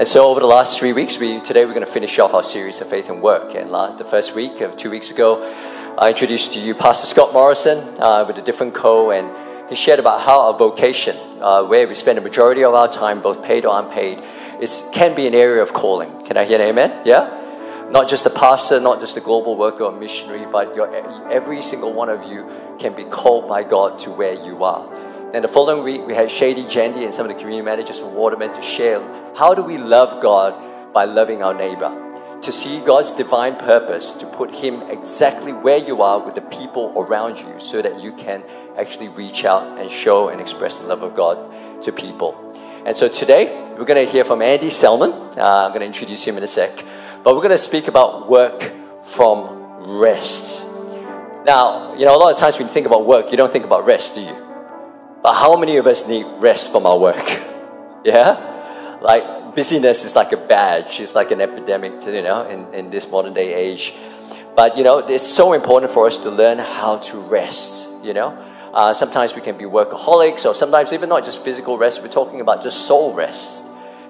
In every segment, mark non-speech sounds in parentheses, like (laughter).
And so, over the last three weeks, we today we're going to finish off our series of faith and work. And last, the first week of two weeks ago, I introduced to you Pastor Scott Morrison uh, with a different co, and he shared about how our vocation, uh, where we spend the majority of our time, both paid or unpaid, is can be an area of calling. Can I hear an amen? Yeah. Not just a pastor, not just a global worker or missionary, but every single one of you can be called by God to where you are. And the following week, we had Shady Jandy and some of the community managers from Waterman to share how do we love God by loving our neighbor. To see God's divine purpose, to put Him exactly where you are with the people around you so that you can actually reach out and show and express the love of God to people. And so today, we're going to hear from Andy Selman. Uh, I'm going to introduce him in a sec. But we're going to speak about work from rest. Now, you know, a lot of times when you think about work, you don't think about rest, do you? But how many of us need rest from our work? (laughs) yeah? Like, busyness is like a badge, it's like an epidemic, to, you know, in, in this modern day age. But, you know, it's so important for us to learn how to rest, you know? Uh, sometimes we can be workaholics, or sometimes even not just physical rest, we're talking about just soul rest.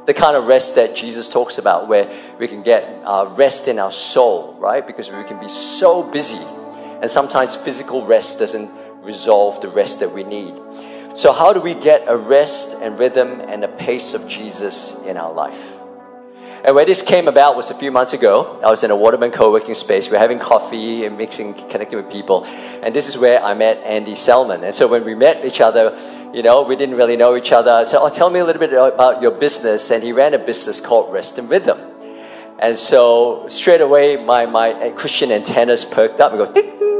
The kind of rest that Jesus talks about, where we can get uh, rest in our soul, right? Because we can be so busy, and sometimes physical rest doesn't resolve the rest that we need. So, how do we get a rest and rhythm and a pace of Jesus in our life? And where this came about was a few months ago. I was in a Waterman co working space. We are having coffee and mixing, connecting with people. And this is where I met Andy Selman. And so when we met each other, you know, we didn't really know each other. I said, Oh, tell me a little bit about your business. And he ran a business called Rest and Rhythm. And so straight away, my, my Christian antennas perked up and go,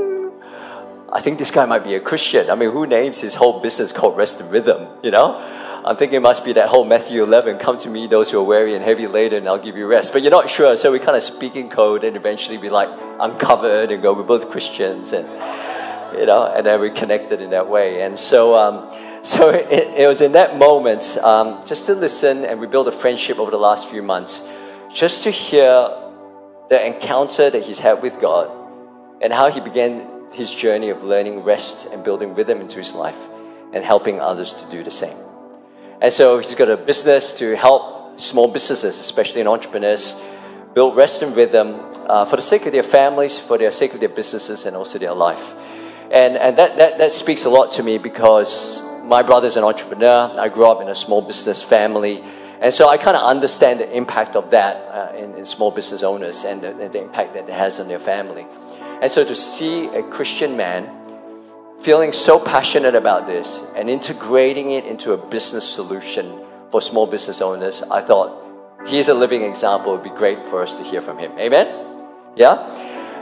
I think this guy might be a Christian. I mean, who names his whole business called Rest and Rhythm, you know? I'm thinking it must be that whole Matthew 11, come to me, those who are weary and heavy laden, and I'll give you rest. But you're not sure, so we kind of speak in code, and eventually we like uncovered and go, we're both Christians, and, you know, and then we connected in that way. And so, um, (laughs) so it, it, was in that moment, um, just to listen, and we built a friendship over the last few months, just to hear the encounter that he's had with God, and how he began his journey of learning rest and building rhythm into his life and helping others to do the same. And so he's got a business to help small businesses, especially in entrepreneurs, build rest and rhythm uh, for the sake of their families, for the sake of their businesses, and also their life. And, and that, that, that speaks a lot to me because my brother's an entrepreneur. I grew up in a small business family. And so I kind of understand the impact of that uh, in, in, small business owners and the, the impact that it has on their family. And so to see a Christian man feeling so passionate about this and integrating it into a business solution for small business owners, I thought he's a living example. It would be great for us to hear from him. Amen? Yeah?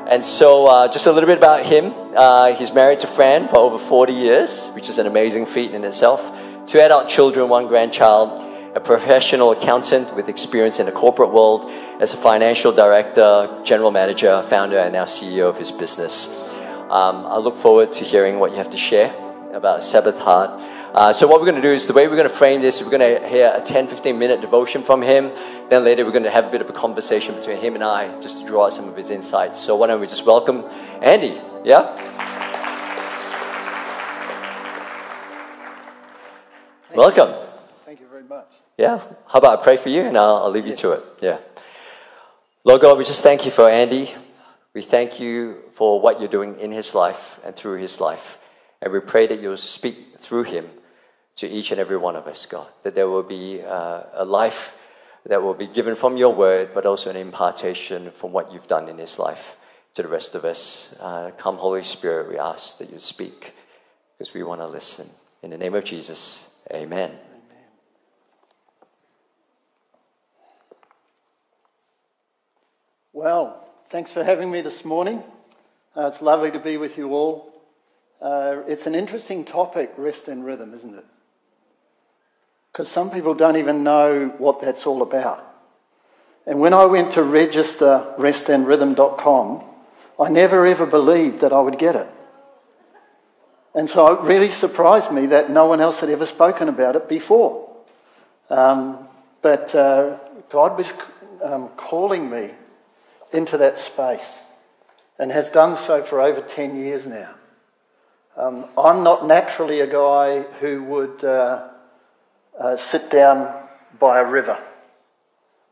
And so, uh, just a little bit about him. Uh, he's married to Fran for over 40 years, which is an amazing feat in itself. Two adult children, one grandchild, a professional accountant with experience in the corporate world, as a financial director, general manager, founder, and now CEO of his business. Um, I look forward to hearing what you have to share about Sabbath Heart. Uh, so, what we're going to do is the way we're going to frame this, we're going to hear a 10 15 minute devotion from him. Then later, we're going to have a bit of a conversation between him and I just to draw out some of his insights. So, why don't we just welcome Andy? Yeah? Thank welcome. You. Yeah. How about I pray for you and I'll, I'll leave you to it? Yeah. Lord God, we just thank you for Andy. We thank you for what you're doing in his life and through his life. And we pray that you'll speak through him to each and every one of us, God. That there will be uh, a life that will be given from your word, but also an impartation from what you've done in his life to the rest of us. Uh, come, Holy Spirit, we ask that you speak because we want to listen. In the name of Jesus, amen. Well, thanks for having me this morning. Uh, it's lovely to be with you all. Uh, it's an interesting topic, rest and rhythm, isn't it? Because some people don't even know what that's all about. And when I went to register restandrhythm.com, I never ever believed that I would get it. And so it really surprised me that no one else had ever spoken about it before. Um, but uh, God was um, calling me into that space and has done so for over 10 years now. Um, I'm not naturally a guy who would uh, uh, sit down by a river.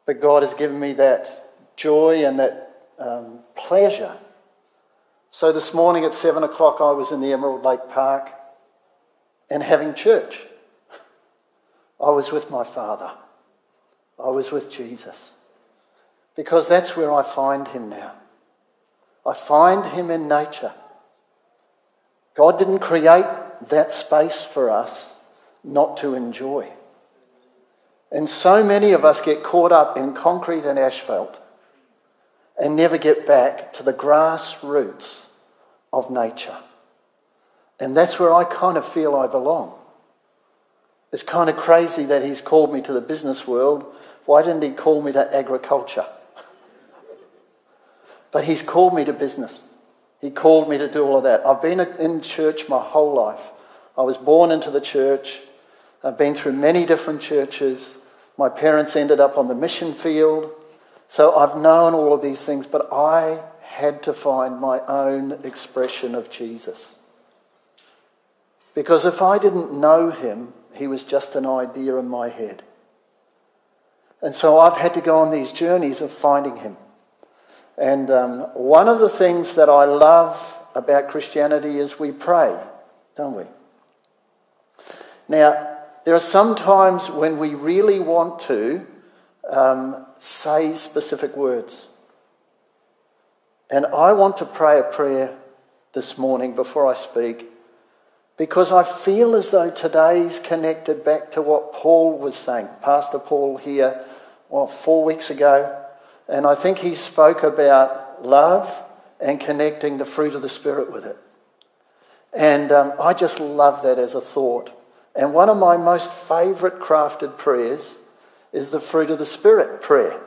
but God has given me that joy and that um, pleasure. So this morning at seven o'clock, I was in the Emerald Lake Park and having church. (laughs) I was with my Father. I was with Jesus. Because that's where I find him now. I find him in nature. God didn't create that space for us not to enjoy. And so many of us get caught up in concrete and asphalt and never get back to the grassroots of nature. And that's where I kind of feel I belong. It's kind of crazy that he's called me to the business world. Why didn't he call me to agriculture? But he's called me to business. He called me to do all of that. I've been in church my whole life. I was born into the church. I've been through many different churches. My parents ended up on the mission field. So I've known all of these things, but I had to find my own expression of Jesus. Because if I didn't know him, he was just an idea in my head. And so I've had to go on these journeys of finding him. And um, one of the things that I love about Christianity is we pray, don't we? Now, there are some times when we really want to um, say specific words. And I want to pray a prayer this morning before I speak because I feel as though today's connected back to what Paul was saying. Pastor Paul here, well, four weeks ago, and I think he spoke about love and connecting the fruit of the Spirit with it. And um, I just love that as a thought. And one of my most favourite crafted prayers is the fruit of the Spirit prayer.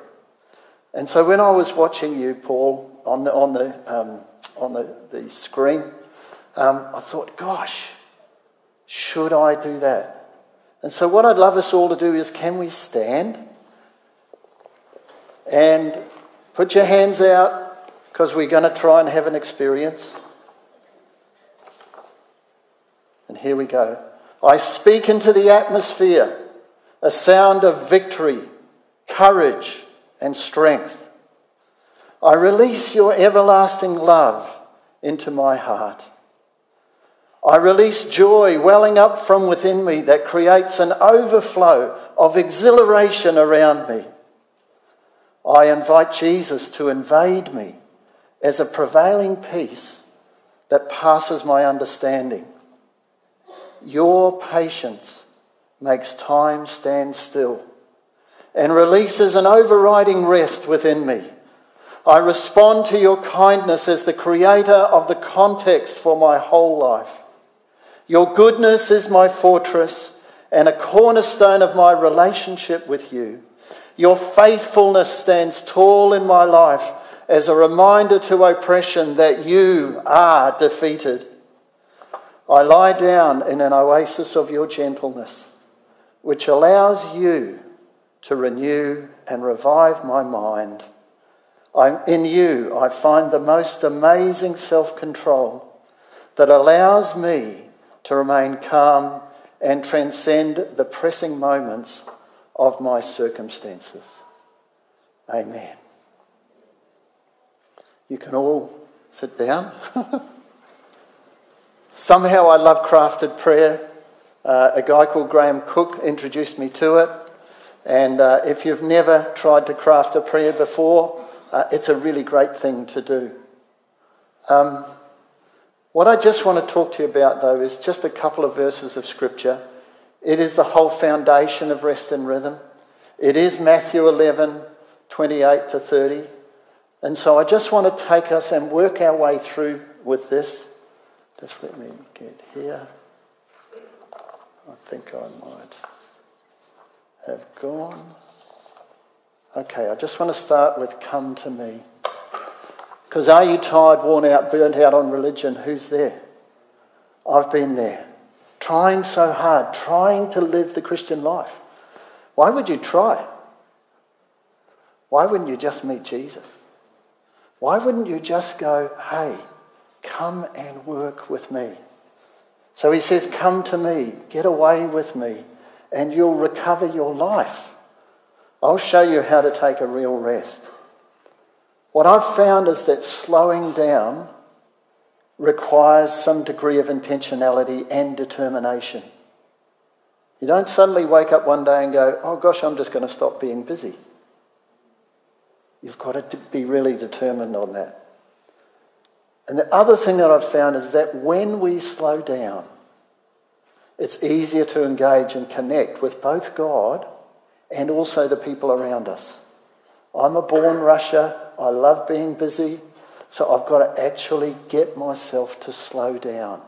And so when I was watching you, Paul, on the, on the, um, on the, the screen, um, I thought, gosh, should I do that? And so, what I'd love us all to do is can we stand and put your hands out because we're going to try and have an experience. And here we go. I speak into the atmosphere a sound of victory, courage, and strength. I release your everlasting love into my heart. I release joy welling up from within me that creates an overflow of exhilaration around me. I invite Jesus to invade me as a prevailing peace that passes my understanding. Your patience makes time stand still and releases an overriding rest within me. I respond to your kindness as the creator of the context for my whole life. Your goodness is my fortress and a cornerstone of my relationship with you. Your faithfulness stands tall in my life as a reminder to oppression that you are defeated. I lie down in an oasis of your gentleness, which allows you to renew and revive my mind. I'm, in you, I find the most amazing self control that allows me to remain calm and transcend the pressing moments of my circumstances. Amen. You can all sit down. (laughs) Somehow I love crafted prayer. Uh, a guy called Graham Cooke introduced me to it. And uh, if you've never tried to craft a prayer before, uh, it's a really great thing to do. Um, what I just want to talk to you about, though, is just a couple of verses of Scripture. It is the whole foundation of rest and rhythm. It is Matthew 11, 28 to 30. And so I just want to take us and work our way through with this. Just let me get here. I think I might have gone. Okay, I just want to start with Come to Me. Because are you tired, worn out, burnt out on religion? Who's there? I've been there. Trying so hard, trying to live the Christian life. Why would you try? Why wouldn't you just meet Jesus? Why wouldn't you just go, hey, come and work with me? So he says, Come to me, get away with me, and you'll recover your life. I'll show you how to take a real rest. What I've found is that slowing down requires some degree of intentionality and determination. You don't suddenly wake up one day and go, oh gosh, I'm just going to stop being busy. You've got to be really determined on that. And the other thing that I've found is that when we slow down, it's easier to engage and connect with both God and also the people around us. I'm a born rusher. I love being busy. So I've got to actually get myself to slow down,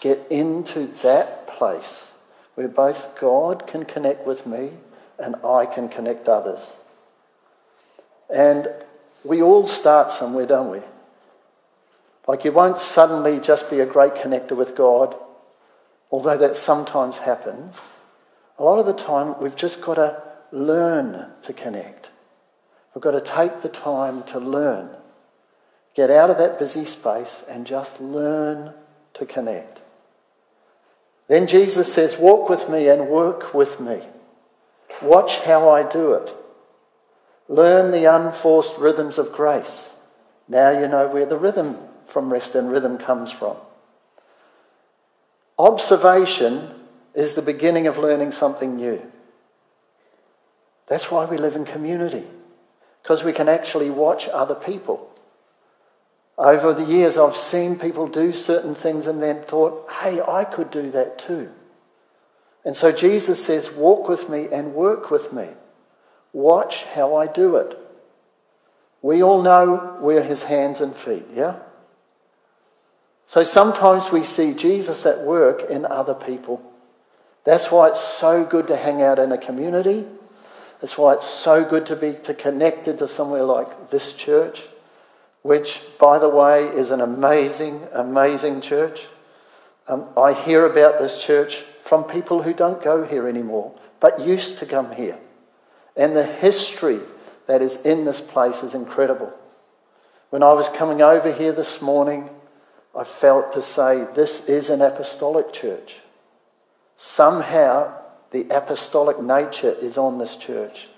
get into that place where both God can connect with me and I can connect others. And we all start somewhere, don't we? Like you won't suddenly just be a great connector with God, although that sometimes happens. A lot of the time, we've just got to learn to connect. We've got to take the time to learn. Get out of that busy space and just learn to connect. Then Jesus says, Walk with me and work with me. Watch how I do it. Learn the unforced rhythms of grace. Now you know where the rhythm from rest and rhythm comes from. Observation is the beginning of learning something new. That's why we live in community, because we can actually watch other people. Over the years, I've seen people do certain things and then thought, hey, I could do that too. And so Jesus says, walk with me and work with me. Watch how I do it. We all know we're his hands and feet, yeah? So sometimes we see Jesus at work in other people. That's why it's so good to hang out in a community. That's why it's so good to be to connected to somewhere like this church, which, by the way, is an amazing, amazing church. Um, I hear about this church from people who don't go here anymore, but used to come here. And the history that is in this place is incredible. When I was coming over here this morning, I felt to say this is an apostolic church. Somehow, the apostolic nature is on this church.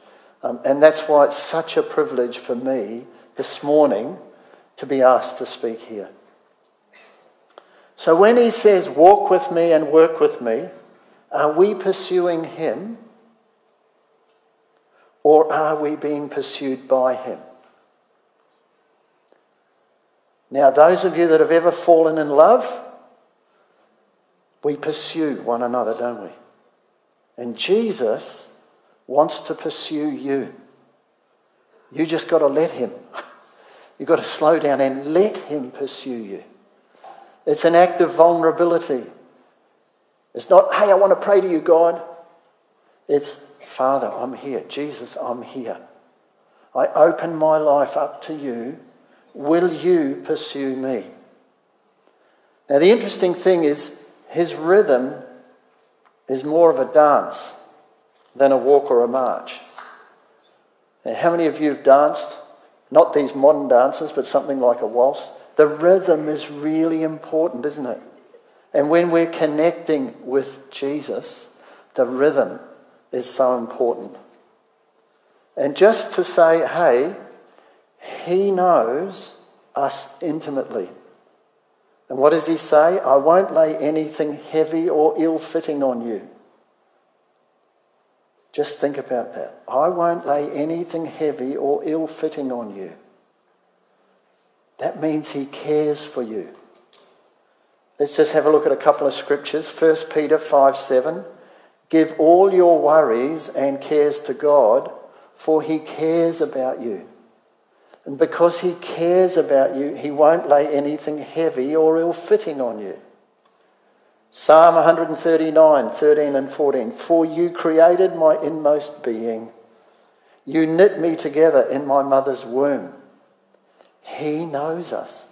Um, and that's why it's such a privilege for me this morning to be asked to speak here. So when he says, Walk with me and work with me, are we pursuing him or are we being pursued by him? Now, those of you that have ever fallen in love, we pursue one another, don't we? And Jesus wants to pursue you. You just got to let him. (laughs) You've got to slow down and let him pursue you. It's an act of vulnerability. It's not, hey, I want to pray to you, God. It's, Father, I'm here. Jesus, I'm here. I open my life up to you. Will you pursue me? Now, the interesting thing is, his rhythm is more of a dance than a walk or a march. Now, how many of you have danced? Not these modern dances, but something like a waltz. The rhythm is really important, isn't it? And when we're connecting with Jesus, the rhythm is so important. And just to say, hey, he knows us intimately. And what does he say? I won't lay anything heavy or ill fitting on you. Just think about that. I won't lay anything heavy or ill fitting on you. That means he cares for you. Let's just have a look at a couple of scriptures. 1 Peter 5 7. Give all your worries and cares to God, for He cares about you. And because He cares about you, He won't lay anything heavy or ill fitting on you. Psalm 139, 13 and 14. For you created my inmost being. You knit me together in my mother's womb. He knows us.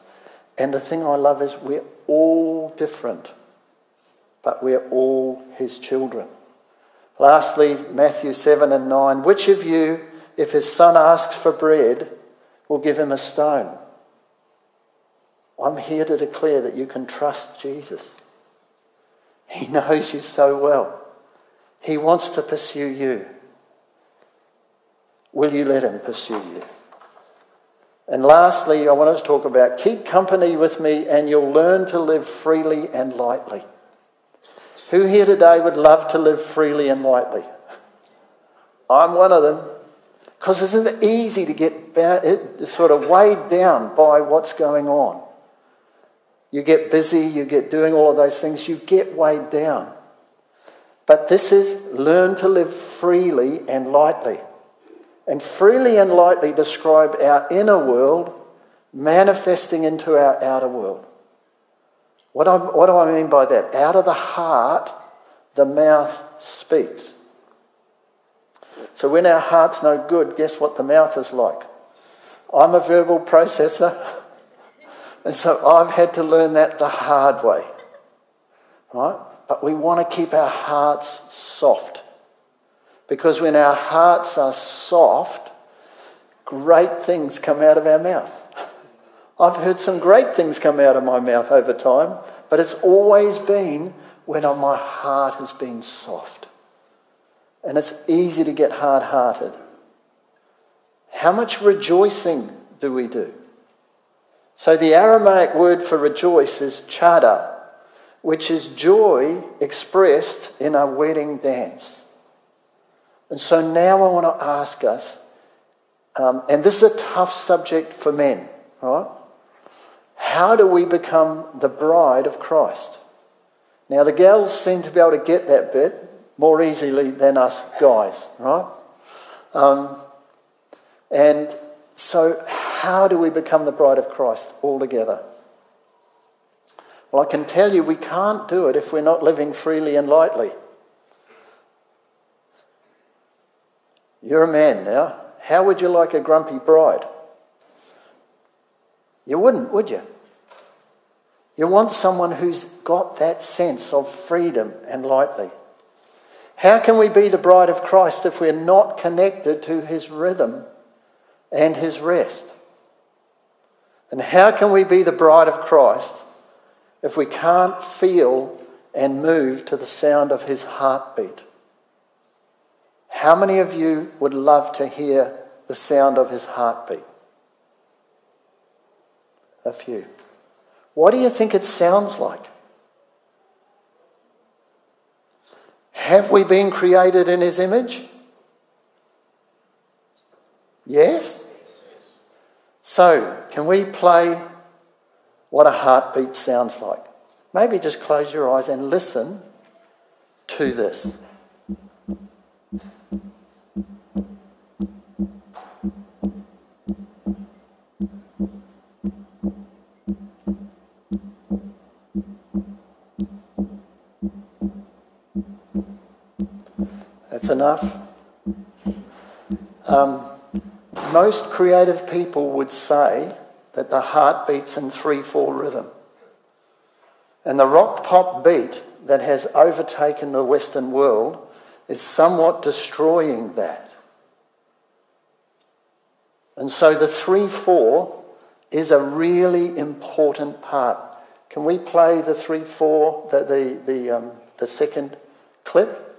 And the thing I love is we're all different, but we're all His children. Lastly, Matthew 7 and 9. Which of you, if his son asks for bread, will give him a stone? I'm here to declare that you can trust Jesus. He knows you so well. He wants to pursue you. will you let Him pursue you? And lastly, I want to talk about keep company with me and you'll learn to live freely and lightly. Who here today would love to live freely and lightly? I'm one of them. Because isn't it easy to get sort of weighed down by what's going on? You get busy, you get doing all of those things, you get weighed down. But this is learn to live freely and lightly. And freely and lightly describe our inner world manifesting into our outer world. What, I, what do I mean by that? Out of the heart, the mouth speaks. So when our heart's no good, guess what the mouth is like? I'm a verbal processor, (laughs) and so I've had to learn that the hard way. Right? But we want to keep our hearts soft. Because when our hearts are soft, great things come out of our mouth. (laughs) I've heard some great things come out of my mouth over time, but it's always been when my heart has been soft. And it's easy to get hard hearted. How much rejoicing do we do? So the Aramaic word for rejoice is chada, which is joy expressed in a wedding dance. And so now I want to ask us, um, and this is a tough subject for men, right? How do we become the bride of Christ? Now, the girls seem to be able to get that bit more easily than us guys, right? Um, and so, how do we become the bride of Christ all together? Well, I can tell you we can't do it if we're not living freely and lightly. You're a man now. How would you like a grumpy bride? You wouldn't, would you? You want someone who's got that sense of freedom and lightly. How can we be the bride of Christ if we're not connected to his rhythm and his rest? And how can we be the bride of Christ if we can't feel and move to the sound of his heartbeat? How many of you would love to hear the sound of his heartbeat? A few. What do you think it sounds like? Have we been created in his image? Yes? So, can we play what a heartbeat sounds like? Maybe just close your eyes and listen to this. That's enough. Um, most creative people would say that the heart beats in 3 4 rhythm. And the rock pop beat that has overtaken the Western world is somewhat destroying that. And so the 3 4 is a really important part. Can we play the 3 4, the, the, the, um, the second clip?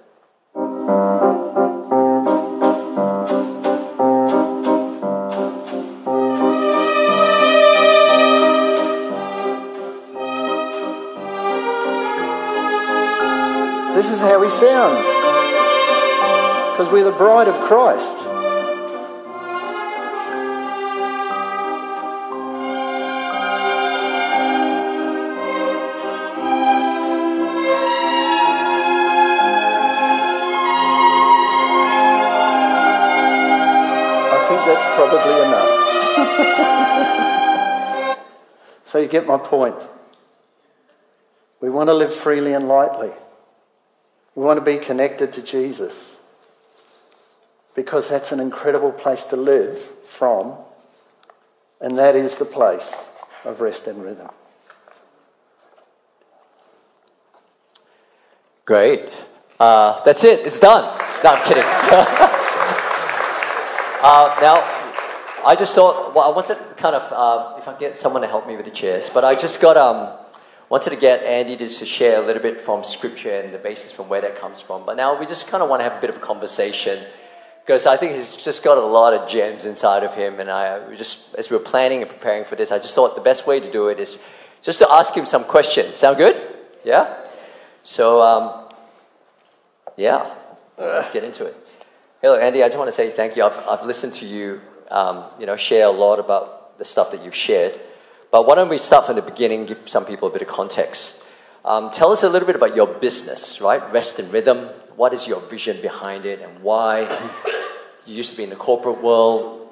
How he sounds. Because we're the bride of Christ. I think that's probably enough. (laughs) so you get my point. We want to live freely and lightly. We want to be connected to Jesus because that's an incredible place to live from, and that is the place of rest and rhythm. Great. Uh, that's it. It's done. No, I'm kidding. (laughs) uh, now, I just thought, well, I wanted kind of, uh, if I get someone to help me with the chairs, but I just got um, wanted to get Andy just to share a little bit from scripture and the basis from where that comes from. But now we just kind of want to have a bit of a conversation because I think he's just got a lot of gems inside of him. And I just, as we were planning and preparing for this, I just thought the best way to do it is just to ask him some questions. Sound good? Yeah. So, um, yeah, let's get into it. Hello, Andy. I just want to say thank you. I've, I've listened to you, um, you know, share a lot about the stuff that you've shared. But why don't we start from the beginning, give some people a bit of context. Um, tell us a little bit about your business, right? Rest and Rhythm. What is your vision behind it and why? (coughs) You used to be in the corporate world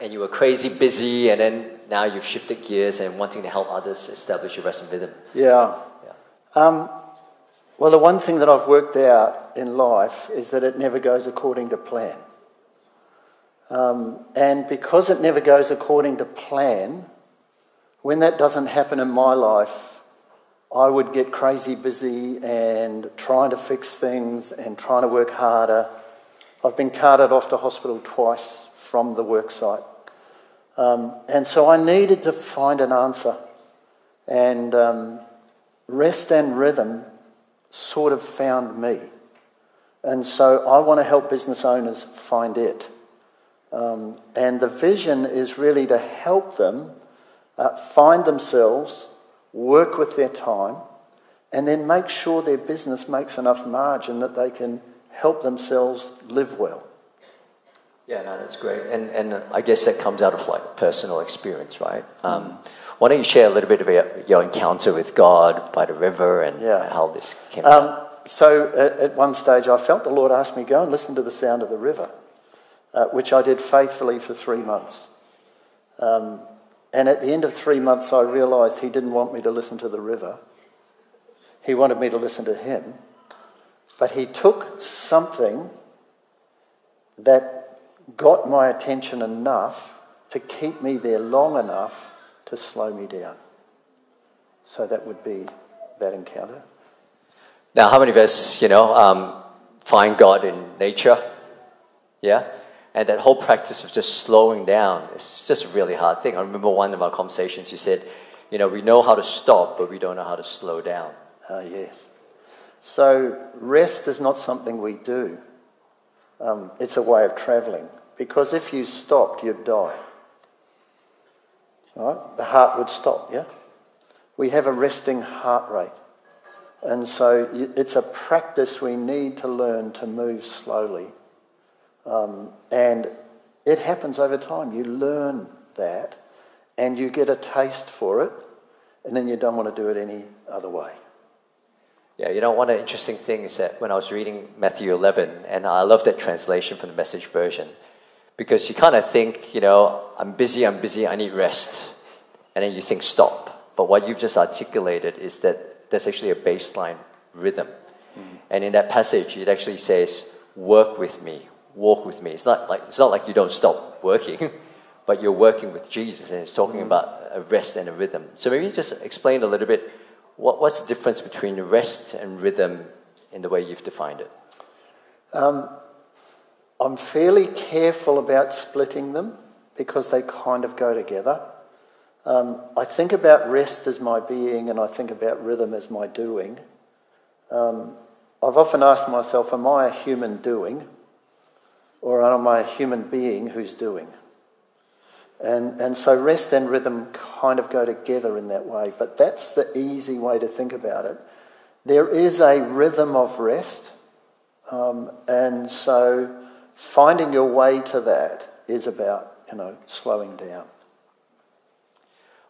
and you were crazy busy, and then now you've shifted gears and wanting to help others establish your Rest and Rhythm. Yeah. Yeah. Um, well, the one thing that I've worked out in life is that it never goes according to plan. Um, and because it never goes according to plan, when that doesn't happen in my life, I would get crazy busy and trying to fix things and trying to work harder. I've been carted off to hospital twice from the worksite. Um, and so I needed to find an answer. And um, rest and rhythm sort of found me. And so I want to help business owners find it. Um, and the vision is really to help them uh, find themselves, work with their time, and then make sure their business makes enough margin that they can help themselves live well. Yeah, no, that's great. And, and I guess that comes out of like personal experience, right? Um, why don't you share a little bit about your encounter with God by the river and Yeah. how this came about? Um, so at, at one stage, I felt the Lord ask me, go and listen to the sound of the river, uh, which I did faithfully for three months. Um, and at the end of three months, I realised He didn't want me to listen to the river. He wanted me to listen to Him. But He took something that got my attention enough to keep me there long enough to slow me down. So that would be that encounter. Now, how many of us, you know, um, find God in nature? Yeah? And that whole practice of just slowing down is just a really hard thing. I remember one of our conversations, you said, you know, we know how to stop, but we don't know how to slow down. Ah, yes. So rest is not something we do. Um, it's a way of travelling. Because if you stopped, you'd die. Right? The heart would stop, yeah? We have a resting heart rate. And so it's a practice we need to learn to move slowly. Um, and it happens over time. You learn that and you get a taste for it, and then you don't want to do it any other way. Yeah, you know, one of the interesting things is that when I was reading Matthew 11, and I love that translation from the message version, because you kind of think, you know, I'm busy, I'm busy, I need rest. And then you think, stop. But what you've just articulated is that there's actually a baseline rhythm. And in that passage, it actually says, work with me, walk with me. It's not like, it's not like you don't stop working, (laughs) but you're working with Jesus, and it's talking about a rest and a rhythm. So maybe just explain a little bit what, what's the difference between rest and rhythm in the way you've defined it? Um, I'm fairly careful about splitting them because they kind of go together. Um, I think about rest as my being and I think about rhythm as my doing. Um, I've often asked myself, am I a human doing or am I a human being who's doing? And, and so rest and rhythm kind of go together in that way, but that's the easy way to think about it. There is a rhythm of rest, um, and so finding your way to that is about, you know, slowing down.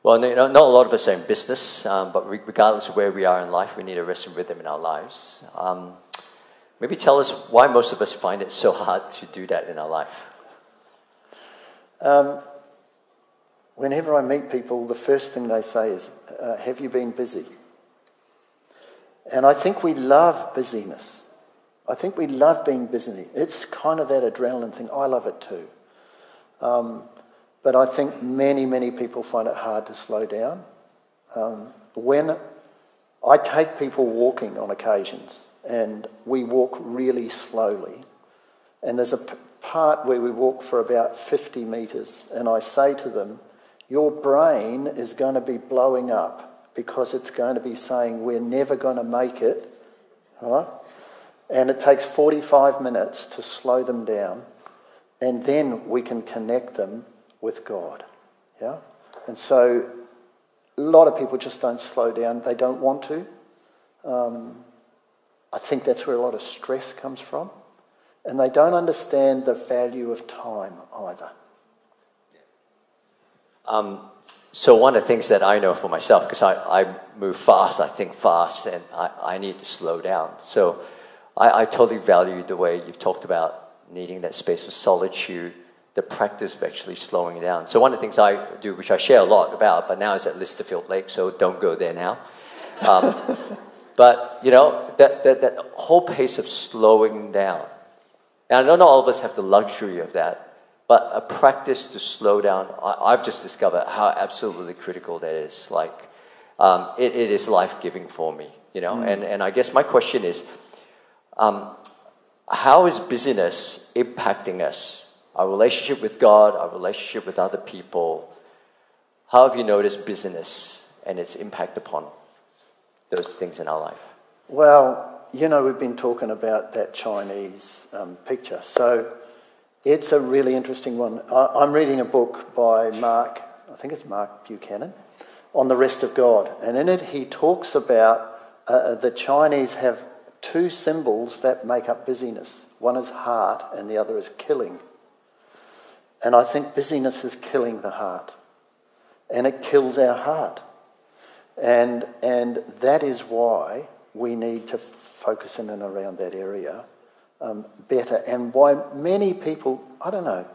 Well, no, not a lot of us are in business, um, but regardless of where we are in life, we need a rest and rhythm in our lives. Um, maybe tell us why most of us find it so hard to do that in our life. Um, whenever I meet people, the first thing they say is, uh, Have you been busy? And I think we love busyness. I think we love being busy. It's kind of that adrenaline thing. I love it too. Um, but I think many, many people find it hard to slow down. Um, when I take people walking on occasions, and we walk really slowly, and there's a p- part where we walk for about 50 metres, and I say to them, Your brain is going to be blowing up because it's going to be saying, We're never going to make it. Right? And it takes 45 minutes to slow them down and then we can connect them with God. Yeah? And so a lot of people just don't slow down. They don't want to. Um, I think that's where a lot of stress comes from. And they don't understand the value of time either. Um, so one of the things that I know for myself, because I, I move fast, I think fast, and I, I need to slow down. So I, I totally value the way you've talked about needing that space of solitude, the practice of actually slowing down. So one of the things I do, which I share a lot about, but now is at Lysterfield Lake, so don't go there now. Um, (laughs) but you know that, that that whole pace of slowing down. And I know not know all of us have the luxury of that, but a practice to slow down. I, have just discovered how absolutely critical that is. Like, um, it, it is life giving for me. You know, mm. and and I guess my question is. Um, how is busyness impacting us? Our relationship with God, our relationship with other people. How have you noticed busyness and its impact upon those things in our life? Well, you know, we've been talking about that Chinese um, picture. So it's a really interesting one. I, am reading a book by Mark, I think it's Mark Buchanan, on the rest of God. And in it, he talks about uh, the Chinese have two symbols that make up busyness one is heart, and the other is killing. And I think busyness is killing the heart, and it kills our heart. And, and that is why we need to focus in and around that area um, better, and why many people, I don't know,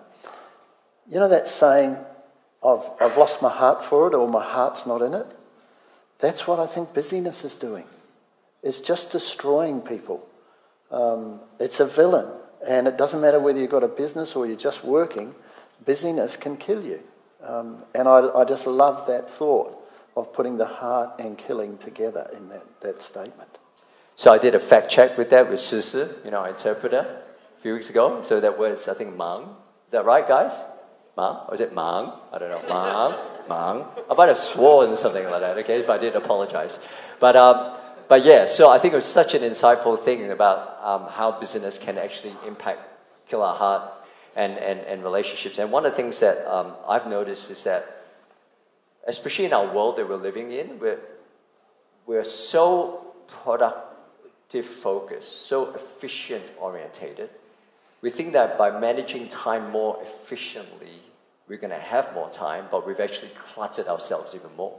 you know that saying, I've, I've lost my heart for it, or my heart's not in it? That's what I think busyness is doing. It's just destroying people. Um, it's a villain. And it doesn't matter whether you've got a business or you're just working, busyness can kill you. Um, and I, I, just love that thought of putting the heart and killing together in that, that statement. So I did a fact check with that with Susu, you know, our interpreter, a few weeks ago. So that was, I think, Mang. Is that right, guys? Mang? Or is it Mang? I don't know. Mang? Mang? I might have sworn something like that, okay? If I did, apologize. But um, but yeah, so I think it was such an insightful thing about um, how business can actually impact, kill our heart and, and, and relationships. And one of the things that um, I've noticed is that, especially in our world that we're living in, we're, we're so productive focused, so efficient orientated. We think that by managing time more efficiently, we're going to have more time, but we've actually cluttered ourselves even more.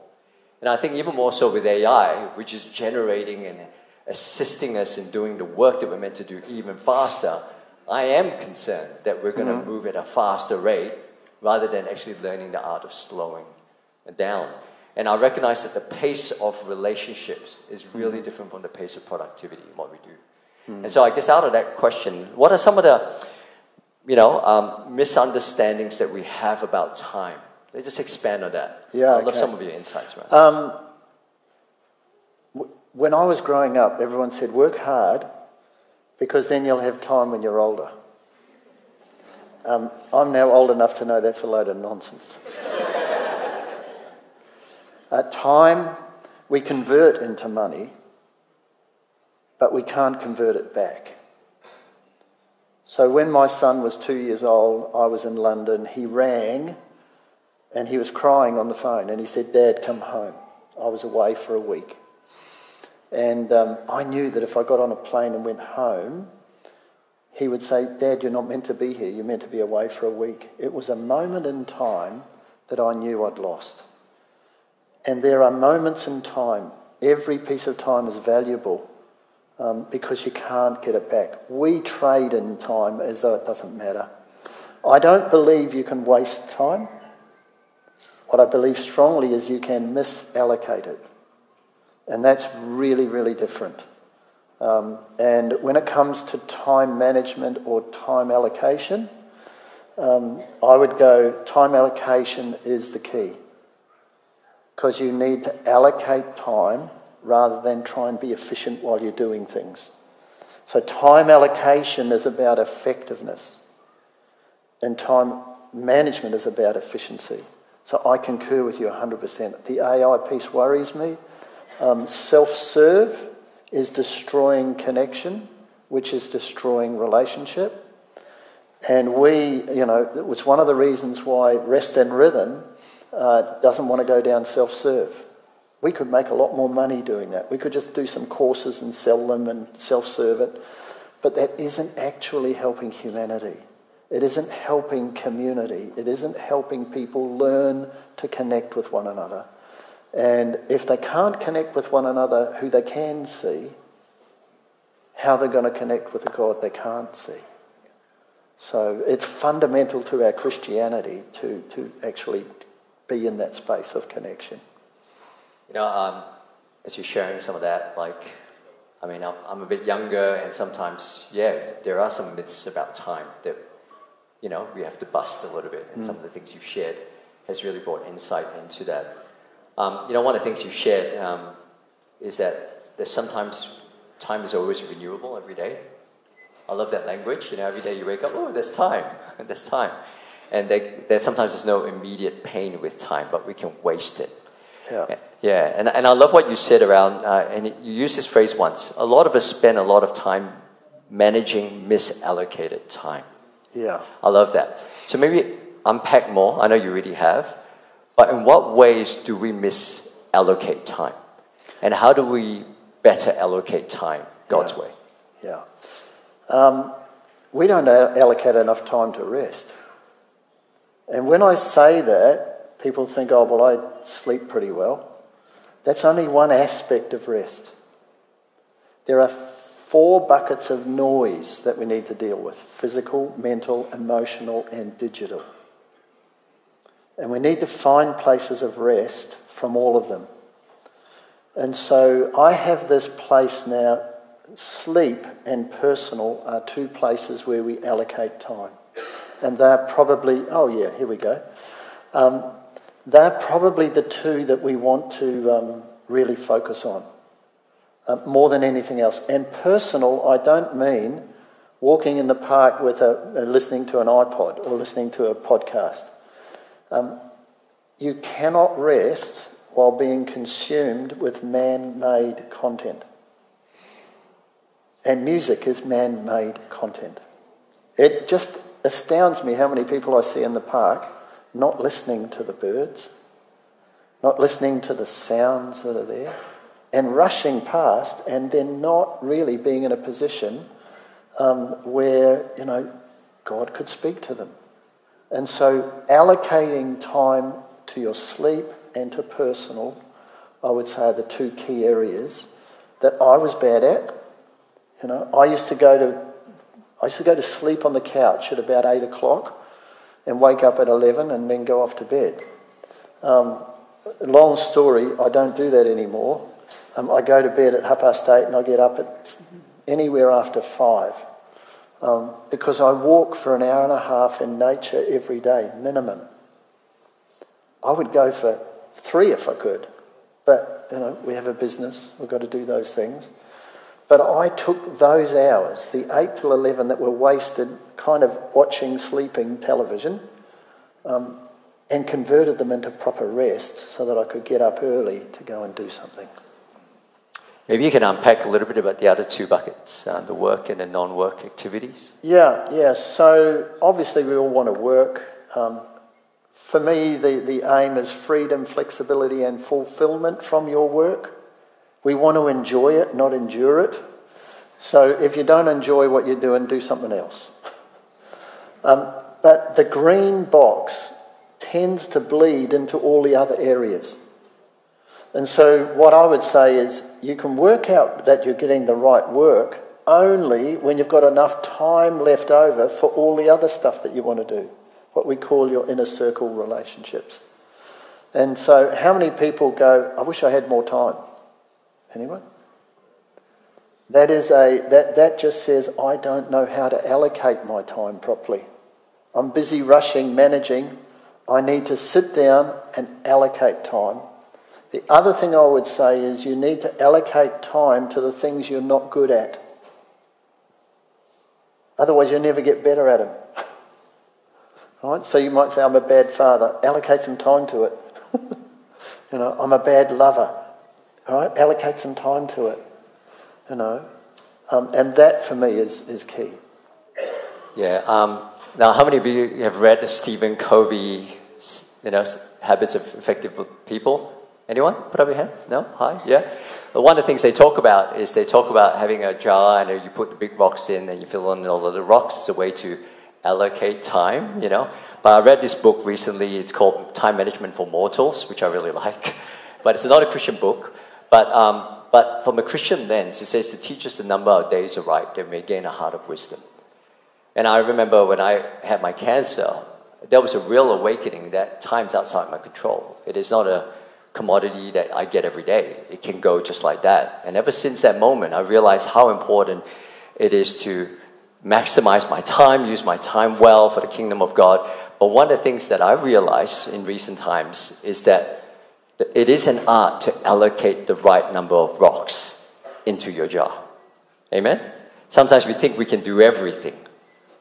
And I think even more so with AI, which is generating and assisting us in doing the work that we're meant to do even faster, I am concerned that we're going to mm-hmm. move at a faster rate rather than actually learning the art of slowing down. And I recognize that the pace of relationships is really mm-hmm. different from the pace of productivity in what we do. Mm-hmm. And so I guess out of that question, what are some of the you know, um, misunderstandings that we have about time? Let's just expand on that. Yeah, I'd love some of your insights, man. Um, w- when I was growing up, everyone said, work hard because then you'll have time when you're older. Um, I'm now old enough to know that's a load of nonsense. At time, we convert into money, but we can't convert it back. So when my son was two years old, I was in London. He rang and he was crying on the phone and he said, Dad, come home. I was away for a week. And um, I knew that if I got on a plane and went home, he would say, Dad, you're not meant to be here. You're meant to be away for a week. It was a moment in time that I knew I'd lost. And there are moments in time, every piece of time is valuable um, because you can't get it back. We trade in time as though it doesn't matter. I don't believe you can waste time. What I believe strongly is you can misallocate it. And that's really, really different. Um, and when it comes to time management or time allocation, um, I would go time allocation is the key. Because you need to allocate time rather than try and be efficient while you're doing things. So, time allocation is about effectiveness, and time management is about efficiency. So I concur with you 100%. The AI piece worries me. Um, Self serve is destroying connection, which is destroying relationship. And we, you know, it was one of the reasons why Rest and Rhythm uh, doesn't want to go down self serve. We could make a lot more money doing that. We could just do some courses and sell them and self serve it. But that isn't actually helping humanity. It isn't helping community. It isn't helping people learn to connect with one another. And if they can't connect with one another who they can see, how they're going to connect with a God they can't see. So it's fundamental to our Christianity to, to actually be in that space of connection. You know, um, as you're sharing some of that, like, I mean, I'm, I'm a bit younger, and sometimes, yeah, there are some myths about time that, you know, we have to bust a little bit. And mm. some of the things you've shared has really brought insight into that. Um, you know, one of the things you've shared um, is that there's sometimes time is always renewable every day. I love that language. You know, every day you wake up, oh, there's time, (laughs) there's time. And there, sometimes there's no immediate pain with time, but we can waste it. Yeah. Yeah, and, and I love what you said around, uh, and you used this phrase once. A lot of us spend a lot of time managing misallocated time. Yeah. I love that. So maybe unpack more. I know you already have. But in what ways do we misallocate time? And how do we better allocate time God's yeah. way? Yeah. Um, we don't allocate enough time to rest. And when I say that, people think, oh, well, I sleep pretty well. That's only one aspect of rest. There are four buckets of noise that we need to deal with physical, mental, emotional, and digital. And we need to find places of rest from all of them. And so I have this place now. Sleep and personal are two places where we allocate time. And they're probably, oh yeah, here we go. Um, they're probably the two that we want to um, really focus on uh, more than anything else. And personal, I don't mean walking in the park with a, uh, listening to an iPod or listening to a podcast. Um, you cannot rest while being consumed with man made content. And music is man made content. It just astounds me how many people I see in the park not listening to the birds, not listening to the sounds that are there, and rushing past, and then not really being in a position um, where, you know, God could speak to them. And so allocating time to your sleep and to personal, I would say, are the two key areas that I was bad at. You know, I used to go to I used to go to sleep on the couch at about eight o'clock and wake up at eleven and then go off to bed. Um, long story, I don't do that anymore. Um, I go to bed at half past eight and I get up at anywhere after five. Um, because I walk for an hour and a half in nature every day, minimum. I would go for three if I could, but you know we have a business, we've got to do those things. But I took those hours, the eight till eleven that were wasted, kind of watching, sleeping television, um, and converted them into proper rest, so that I could get up early to go and do something. Maybe you can unpack a little bit about the other two buckets, uh, the work and the non work activities. Yeah, yeah. So obviously, we all want to work. Um, for me, the, the aim is freedom, flexibility, and fulfillment from your work. We want to enjoy it, not endure it. So if you don't enjoy what you're doing, do something else. (laughs) um, but the green box tends to bleed into all the other areas. And so, what I would say is you can work out that you're getting the right work only when you've got enough time left over for all the other stuff that you want to do, what we call your inner circle relationships. And so, how many people go, I wish I had more time? Anyone? That, is a, that, that just says, I don't know how to allocate my time properly. I'm busy rushing, managing. I need to sit down and allocate time the other thing I would say is you need to allocate time to the things you're not good at. Otherwise, you'll never get better at them. (laughs) right? So you might say, I'm a bad father. Allocate some time to it. (laughs) you know, I'm a bad lover. All right? Allocate some time to it. You know, um, and that for me is, is key. Yeah. Um, now, how many of you have read Stephen Covey, you know, Habits of Effective People? Anyone? Put up your hand. No? Hi? Yeah? One of the things they talk about is they talk about having a jar and you put the big rocks in and you fill in all of the rocks. It's a way to allocate time, you know. But I read this book recently. It's called Time Management for Mortals, which I really (laughs) like. But it's not a Christian book. But, um, but from a Christian lens, it says to teach us the number of days aright that we may gain a heart of wisdom. And I remember when I had my cancer, there was a real awakening that time's outside my control. It is not a commodity that I get every day. It can go just like that. And ever since that moment, I realized how important it is to maximize my time, use my time well for the kingdom of God. But one of the things that I realized in recent times is that it is an art to allocate the right number of rocks into your jar. Amen? Sometimes we think we can do everything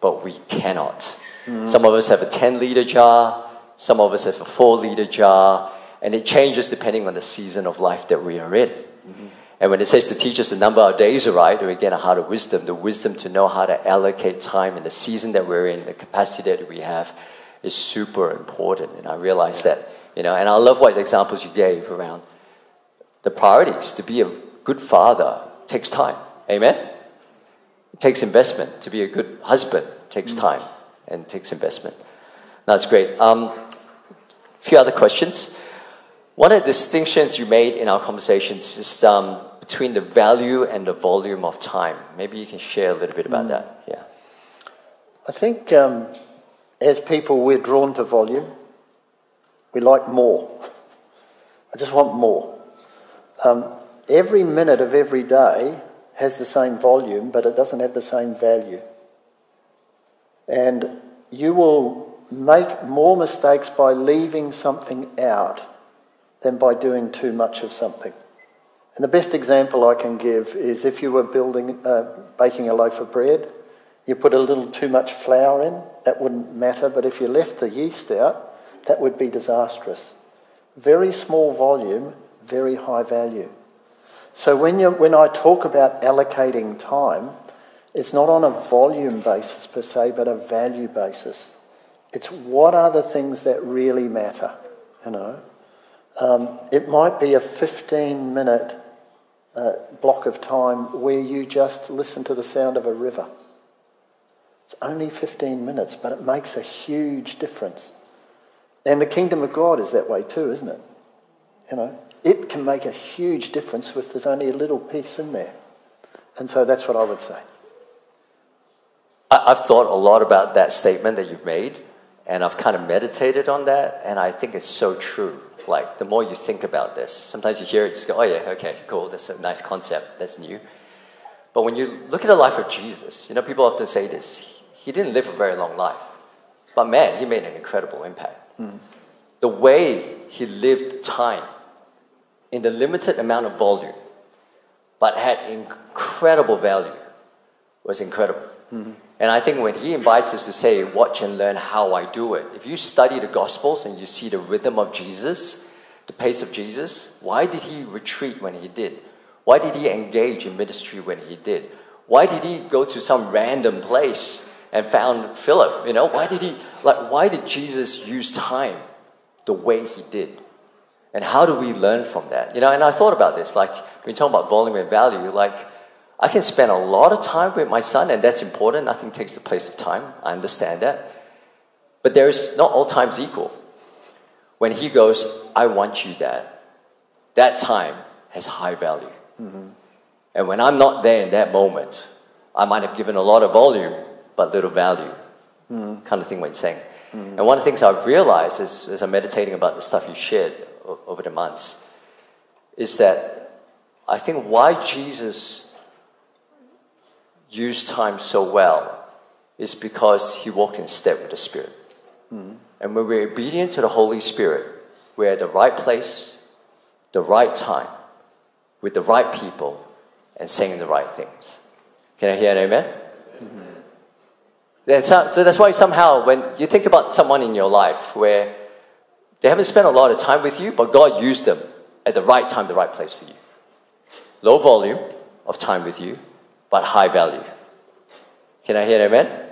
but we cannot. Mm-hmm. Some of us have a 10 liter jar, some of us have a 4 liter jar, and it changes depending on the season of life that we are in. Mm-hmm. And when it says to teach us the number of days are right, or again, a heart of wisdom, the wisdom to know how to allocate time in the season that we're in, the capacity that we have, is super important. And I realize that, you know, and I love what examples you gave around the priorities. To be a good father takes time. Amen? It takes investment. To be a good husband takes time and takes investment. That's great. Um, a few other questions. One of the distinctions you made in our conversations is um, between the value and the volume of time. Maybe you can share a little bit about mm. that. Yeah. I think um, as people, we're drawn to volume. We like more. I just want more. Um, every minute of every day has the same volume, but it doesn't have the same value. And you will make more mistakes by leaving something out than by doing too much of something. And the best example I can give is if you were building, uh, baking a loaf of bread, you put a little too much flour in, that wouldn't matter, but if you left the yeast out, that would be disastrous. Very small volume, very high value. So when, you, when I talk about allocating time, it's not on a volume basis per se, but a value basis. It's what are the things that really matter, you know. Um, it might be a 15 minute uh, block of time where you just listen to the sound of a river. It's only 15 minutes, but it makes a huge difference. And the kingdom of God is that way too, isn't it? You know, it can make a huge difference if there's only a little piece in there. And so that's what I would say. I've thought a lot about that statement that you've made, and I've kind of meditated on that, and I think it's so true. Like, the more you think about this, sometimes you hear it, just go, oh, yeah, okay, cool, that's a nice concept, that's new. But when you look at the life of Jesus, you know, people often say this he didn't live a very long life, but man, he made an incredible impact. The way he lived time in the limited amount of volume, but had incredible value, was incredible. Mm-hmm. And I think when he invites us to say, watch and learn how I do it, if you study the Gospels and you see the rhythm of Jesus, the pace of Jesus, why did he retreat when he did? Why did he engage in ministry when he did? Why did he go to some random place and found Philip? You know, why did he, like, why did Jesus use time the way he did? And how do we learn from that? You know, and I thought about this, like when you talk about volume and value, like I can spend a lot of time with my son, and that's important. Nothing takes the place of time. I understand that. But there's not all times equal. When he goes, I want you, Dad, that time has high value. Mm-hmm. And when I'm not there in that moment, I might have given a lot of volume, but little value. Mm-hmm. Kind of thing what you're saying. Mm-hmm. And one of the things I've realized is, as I'm meditating about the stuff you shared, over the months is that I think why Jesus used time so well is because he walked in step with the Spirit. Mm-hmm. And when we're obedient to the Holy Spirit, we're at the right place, the right time, with the right people, and saying the right things. Can I hear an amen? Mm-hmm. So that's why somehow when you think about someone in your life where they haven't spent a lot of time with you, but God used them at the right time, the right place for you. Low volume of time with you, but high value. Can I hear that amen?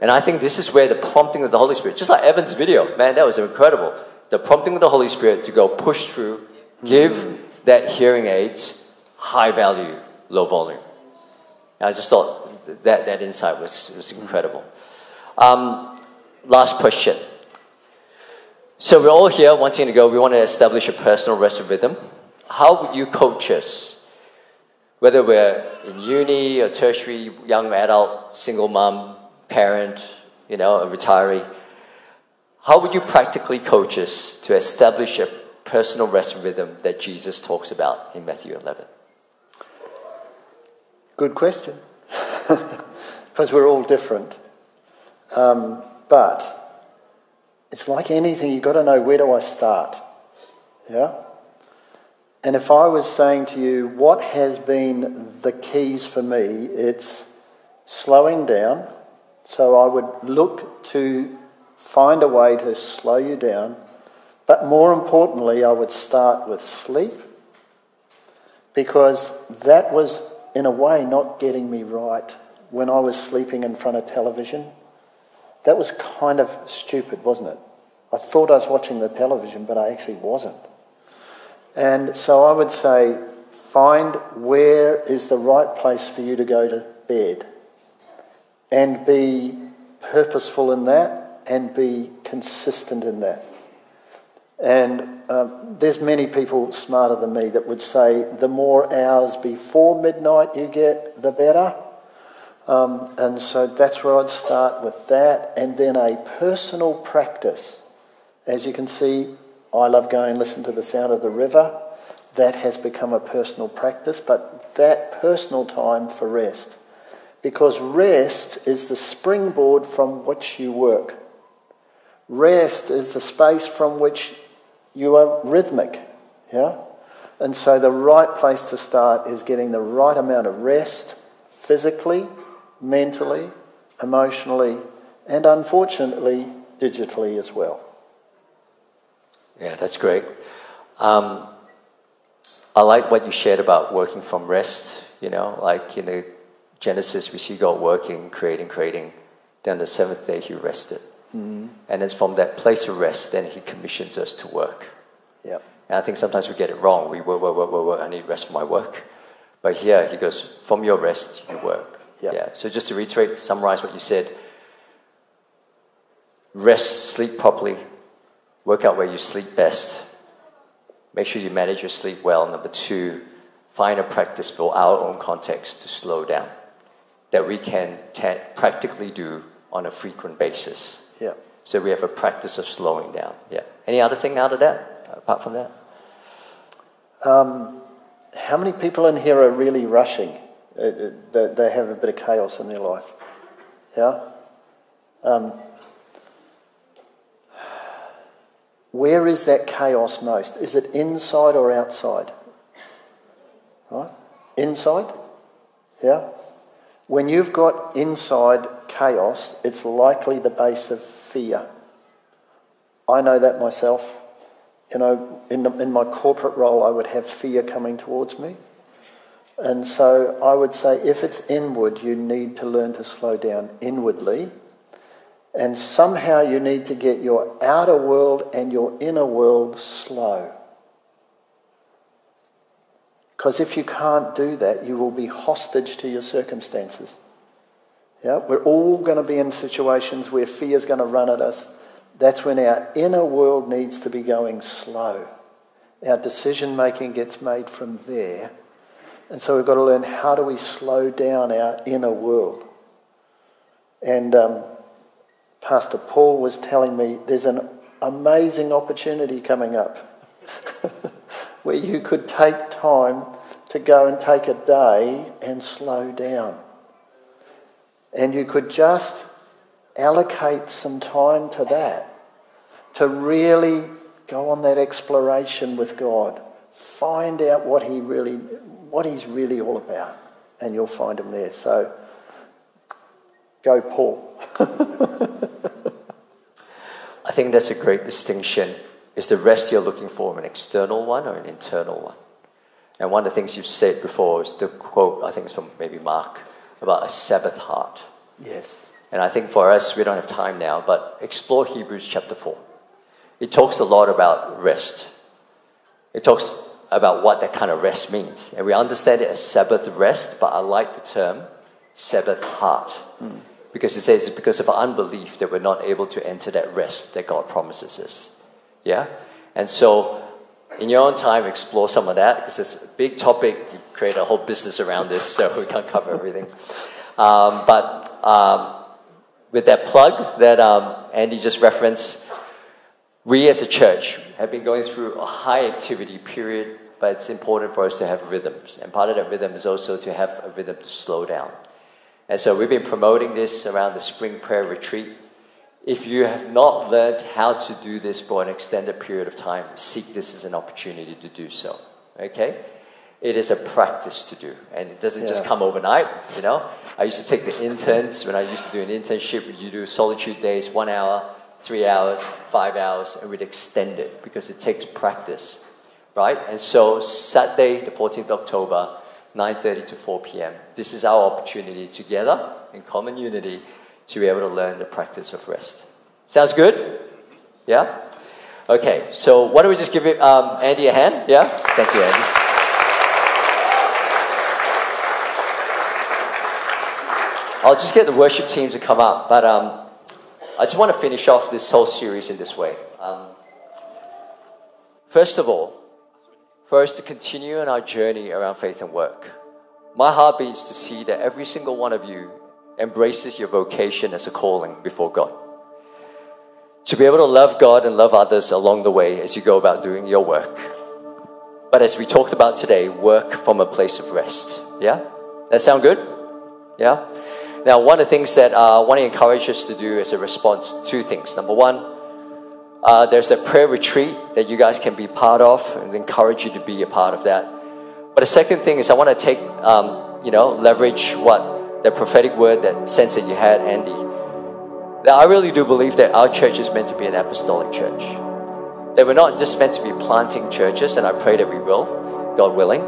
And I think this is where the prompting of the Holy Spirit, just like Evan's video, man, that was incredible. The prompting of the Holy Spirit to go push through, give hmm. that hearing aids high value, low volume. And I just thought that, that insight was, was incredible. Um, last question. So we're all here wanting to go, we want to establish a personal rest rhythm. How would you coach us? Whether we're in uni or tertiary, young adult, single mom, parent, you know, a retiree, how would you practically coach us to establish a personal rest rhythm that Jesus talks about in Matthew 11? Good question. (laughs) because we're all different. Um, but it's like anything, you've got to know where do I start? Yeah? And if I was saying to you, what has been the keys for me, it's slowing down. So I would look to find a way to slow you down. But more importantly, I would start with sleep because that was, in a way, not getting me right when I was sleeping in front of television. That was kind of stupid, wasn't it? I thought I was watching the television, but I actually wasn't. And so I would say, find where is the right place for you to go to bed and be purposeful in that and be consistent in that. And um, there's many people smarter than me that would say the more hours before midnight you get, the better. Um, and so that's where I'd start with that, and then a personal practice. As you can see, I love going and listen to the sound of the river. That has become a personal practice, but that personal time for rest. Because rest is the springboard from which you work. Rest is the space from which you are rhythmic. Yeah? And so the right place to start is getting the right amount of rest physically, mentally, emotionally, and unfortunately, digitally as well. Yeah, that's great. Um, I like what you shared about working from rest. You know, like in the Genesis, we see God working, creating, creating. Then the seventh day, He rested. Mm-hmm. And it's from that place of rest, then He commissions us to work. Yep. And I think sometimes we get it wrong. We work, work, work, work, work. I need rest from my work. But here, He goes, from your rest, you work. Yep. Yeah. So just to reiterate, summarize what you said rest, sleep properly, work out where you sleep best. Make sure you manage your sleep well. Number two, find a practice for our own context to slow down that we can t- practically do on a frequent basis. Yeah. So we have a practice of slowing down. Yeah. Any other thing out of that, apart from that? Um, how many people in here are really rushing? Uh, uh, they have a bit of chaos in their life. Yeah? Um, where is that chaos most? Is it inside or outside? Right? Inside? Yeah? When you've got inside chaos, it's likely the base of fear. I know that myself. You know, in, the, in my corporate role, I would have fear coming towards me. And so I would say if it's inward, you need to learn to slow down inwardly. And somehow you need to get your outer world and your inner world slow. Because if you can't do that, you will be hostage to your circumstances. Yeah, we're all going to be in situations where fear is going to run at us. That's when our inner world needs to be going slow. Our decision making gets made from there and so we've got to learn how do we slow down our inner world. And um, Pastor Paul was telling me there's an amazing opportunity coming up (laughs) where you could take time to go and take a day and slow down. And you could just allocate some time to that, to really go on that exploration with God. Find out what He really what he's really all about, and you'll find him there. So, go, Paul. (laughs) I think that's a great distinction. Is the rest you're looking for an external one or an internal one? And one of the things you've said before is the quote, I think it's from maybe Mark, about a Sabbath heart. Yes. And I think for us, we don't have time now, but explore Hebrews chapter 4. It talks a lot about rest. It talks about what that kind of rest means. And we understand it as Sabbath rest, but I like the term Sabbath heart. Mm. Because it says it's because of unbelief that we're not able to enter that rest that God promises us. Yeah? And so, in your own time, explore some of that because it's a big topic. You create a whole business around this, so we can't cover everything. Um, but um, with that plug that um, Andy just referenced, we as a church have been going through a high activity period, but it's important for us to have rhythms. And part of that rhythm is also to have a rhythm to slow down. And so we've been promoting this around the spring prayer retreat. If you have not learned how to do this for an extended period of time, seek this as an opportunity to do so. Okay? It is a practice to do, and it doesn't yeah. just come overnight. You know, I used to take the interns when I used to do an internship. You do solitude days, one hour, three hours, five hours, and we'd extend it because it takes practice, right? And so Saturday, the 14th October, 9.30 to 4 p.m. This is our opportunity together in common unity to be able to learn the practice of rest. Sounds good? Yeah? Okay, so why don't we just give it, um, Andy a hand? Yeah? Thank you, Andy. I'll just get the worship team to come up, but um, I just want to finish off this whole series in this way. Um, first of all, for us to continue on our journey around faith and work. My heart beats to see that every single one of you embraces your vocation as a calling before God. To be able to love God and love others along the way as you go about doing your work. But as we talked about today, work from a place of rest. Yeah? That sound good? Yeah? Now, one of the things that uh, I want to encourage us to do as a response, two things. Number one, uh, there's a prayer retreat that you guys can be part of and encourage you to be a part of that. But the second thing is I want to take, um, you know, leverage what the prophetic word, that sense that you had, Andy. That I really do believe that our church is meant to be an apostolic church. That we're not just meant to be planting churches, and I pray that we will, God willing,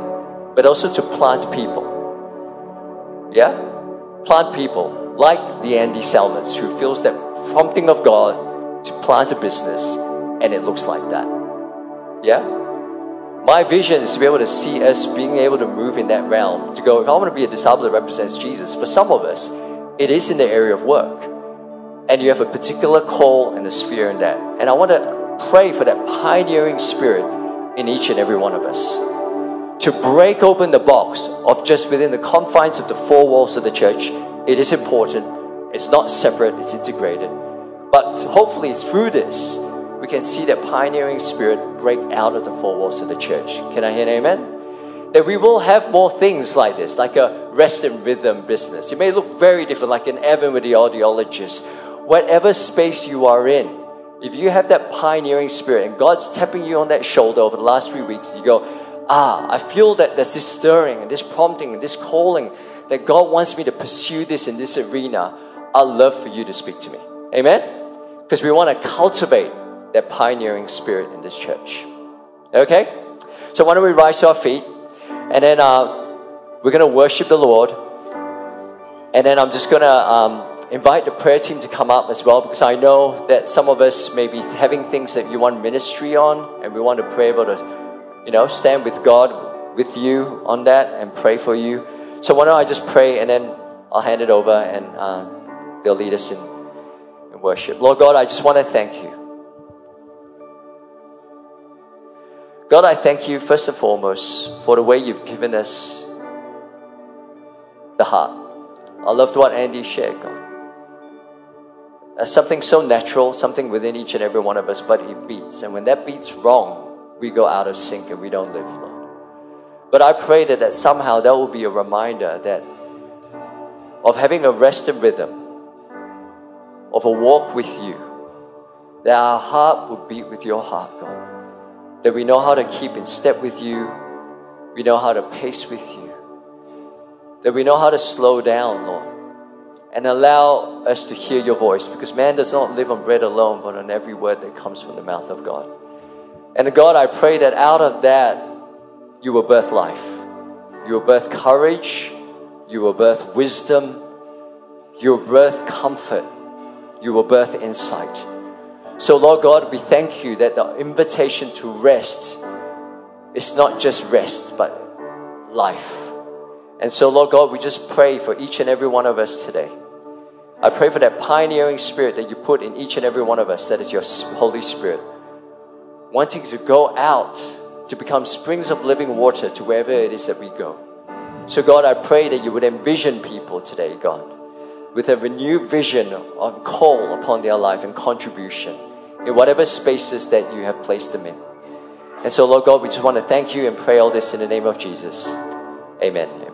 but also to plant people. Yeah? Plant people like the Andy Salmons who feels that prompting of God to plant a business and it looks like that. Yeah? My vision is to be able to see us being able to move in that realm. To go, if I want to be a disciple that represents Jesus, for some of us, it is in the area of work. And you have a particular call and a sphere in that. And I want to pray for that pioneering spirit in each and every one of us. To break open the box of just within the confines of the four walls of the church, it is important. It's not separate, it's integrated. But hopefully, through this, we can see that pioneering spirit break out of the four walls of the church. Can I hear an amen? That we will have more things like this, like a rest and rhythm business. It may look very different, like an Evan with the audiologist. Whatever space you are in, if you have that pioneering spirit and God's tapping you on that shoulder over the last three weeks, you go, ah, I feel that there's this stirring and this prompting and this calling that God wants me to pursue this in this arena. I'd love for you to speak to me. Amen? because we want to cultivate that pioneering spirit in this church. Okay? So, why don't we rise to our feet and then uh, we're going to worship the Lord. And then I'm just going to um, invite the prayer team to come up as well because I know that some of us may be having things that you want ministry on and we want to pray about to, you know, stand with God with you on that and pray for you. So, why don't I just pray and then I'll hand it over and uh, they'll lead us in worship. Lord God, I just want to thank you. God, I thank you first and foremost for the way you've given us the heart. I loved what Andy shared, God. As something so natural, something within each and every one of us, but it beats. And when that beats wrong, we go out of sync and we don't live, Lord. But I pray that, that somehow that will be a reminder that of having a rest and rhythm of a walk with you. That our heart will beat with your heart, God. That we know how to keep in step with you. We know how to pace with you. That we know how to slow down, Lord. And allow us to hear your voice because man does not live on bread alone, but on every word that comes from the mouth of God. And God, I pray that out of that, you will birth life. You will birth courage. You will birth wisdom You will birth comfort. You will birth insight. So, Lord God, we thank you that the invitation to rest is not just rest, but life. And so, Lord God, we just pray for each and every one of us today. I pray for that pioneering spirit that you put in each and every one of us, that is your Holy Spirit, wanting to go out to become springs of living water to wherever it is that we go. So, God, I pray that you would envision people today, God, with a renewed vision of call upon their life and contribution in whatever spaces that you have placed them in. And so, Lord God, we just want to thank you and pray all this in the name of Jesus. Amen.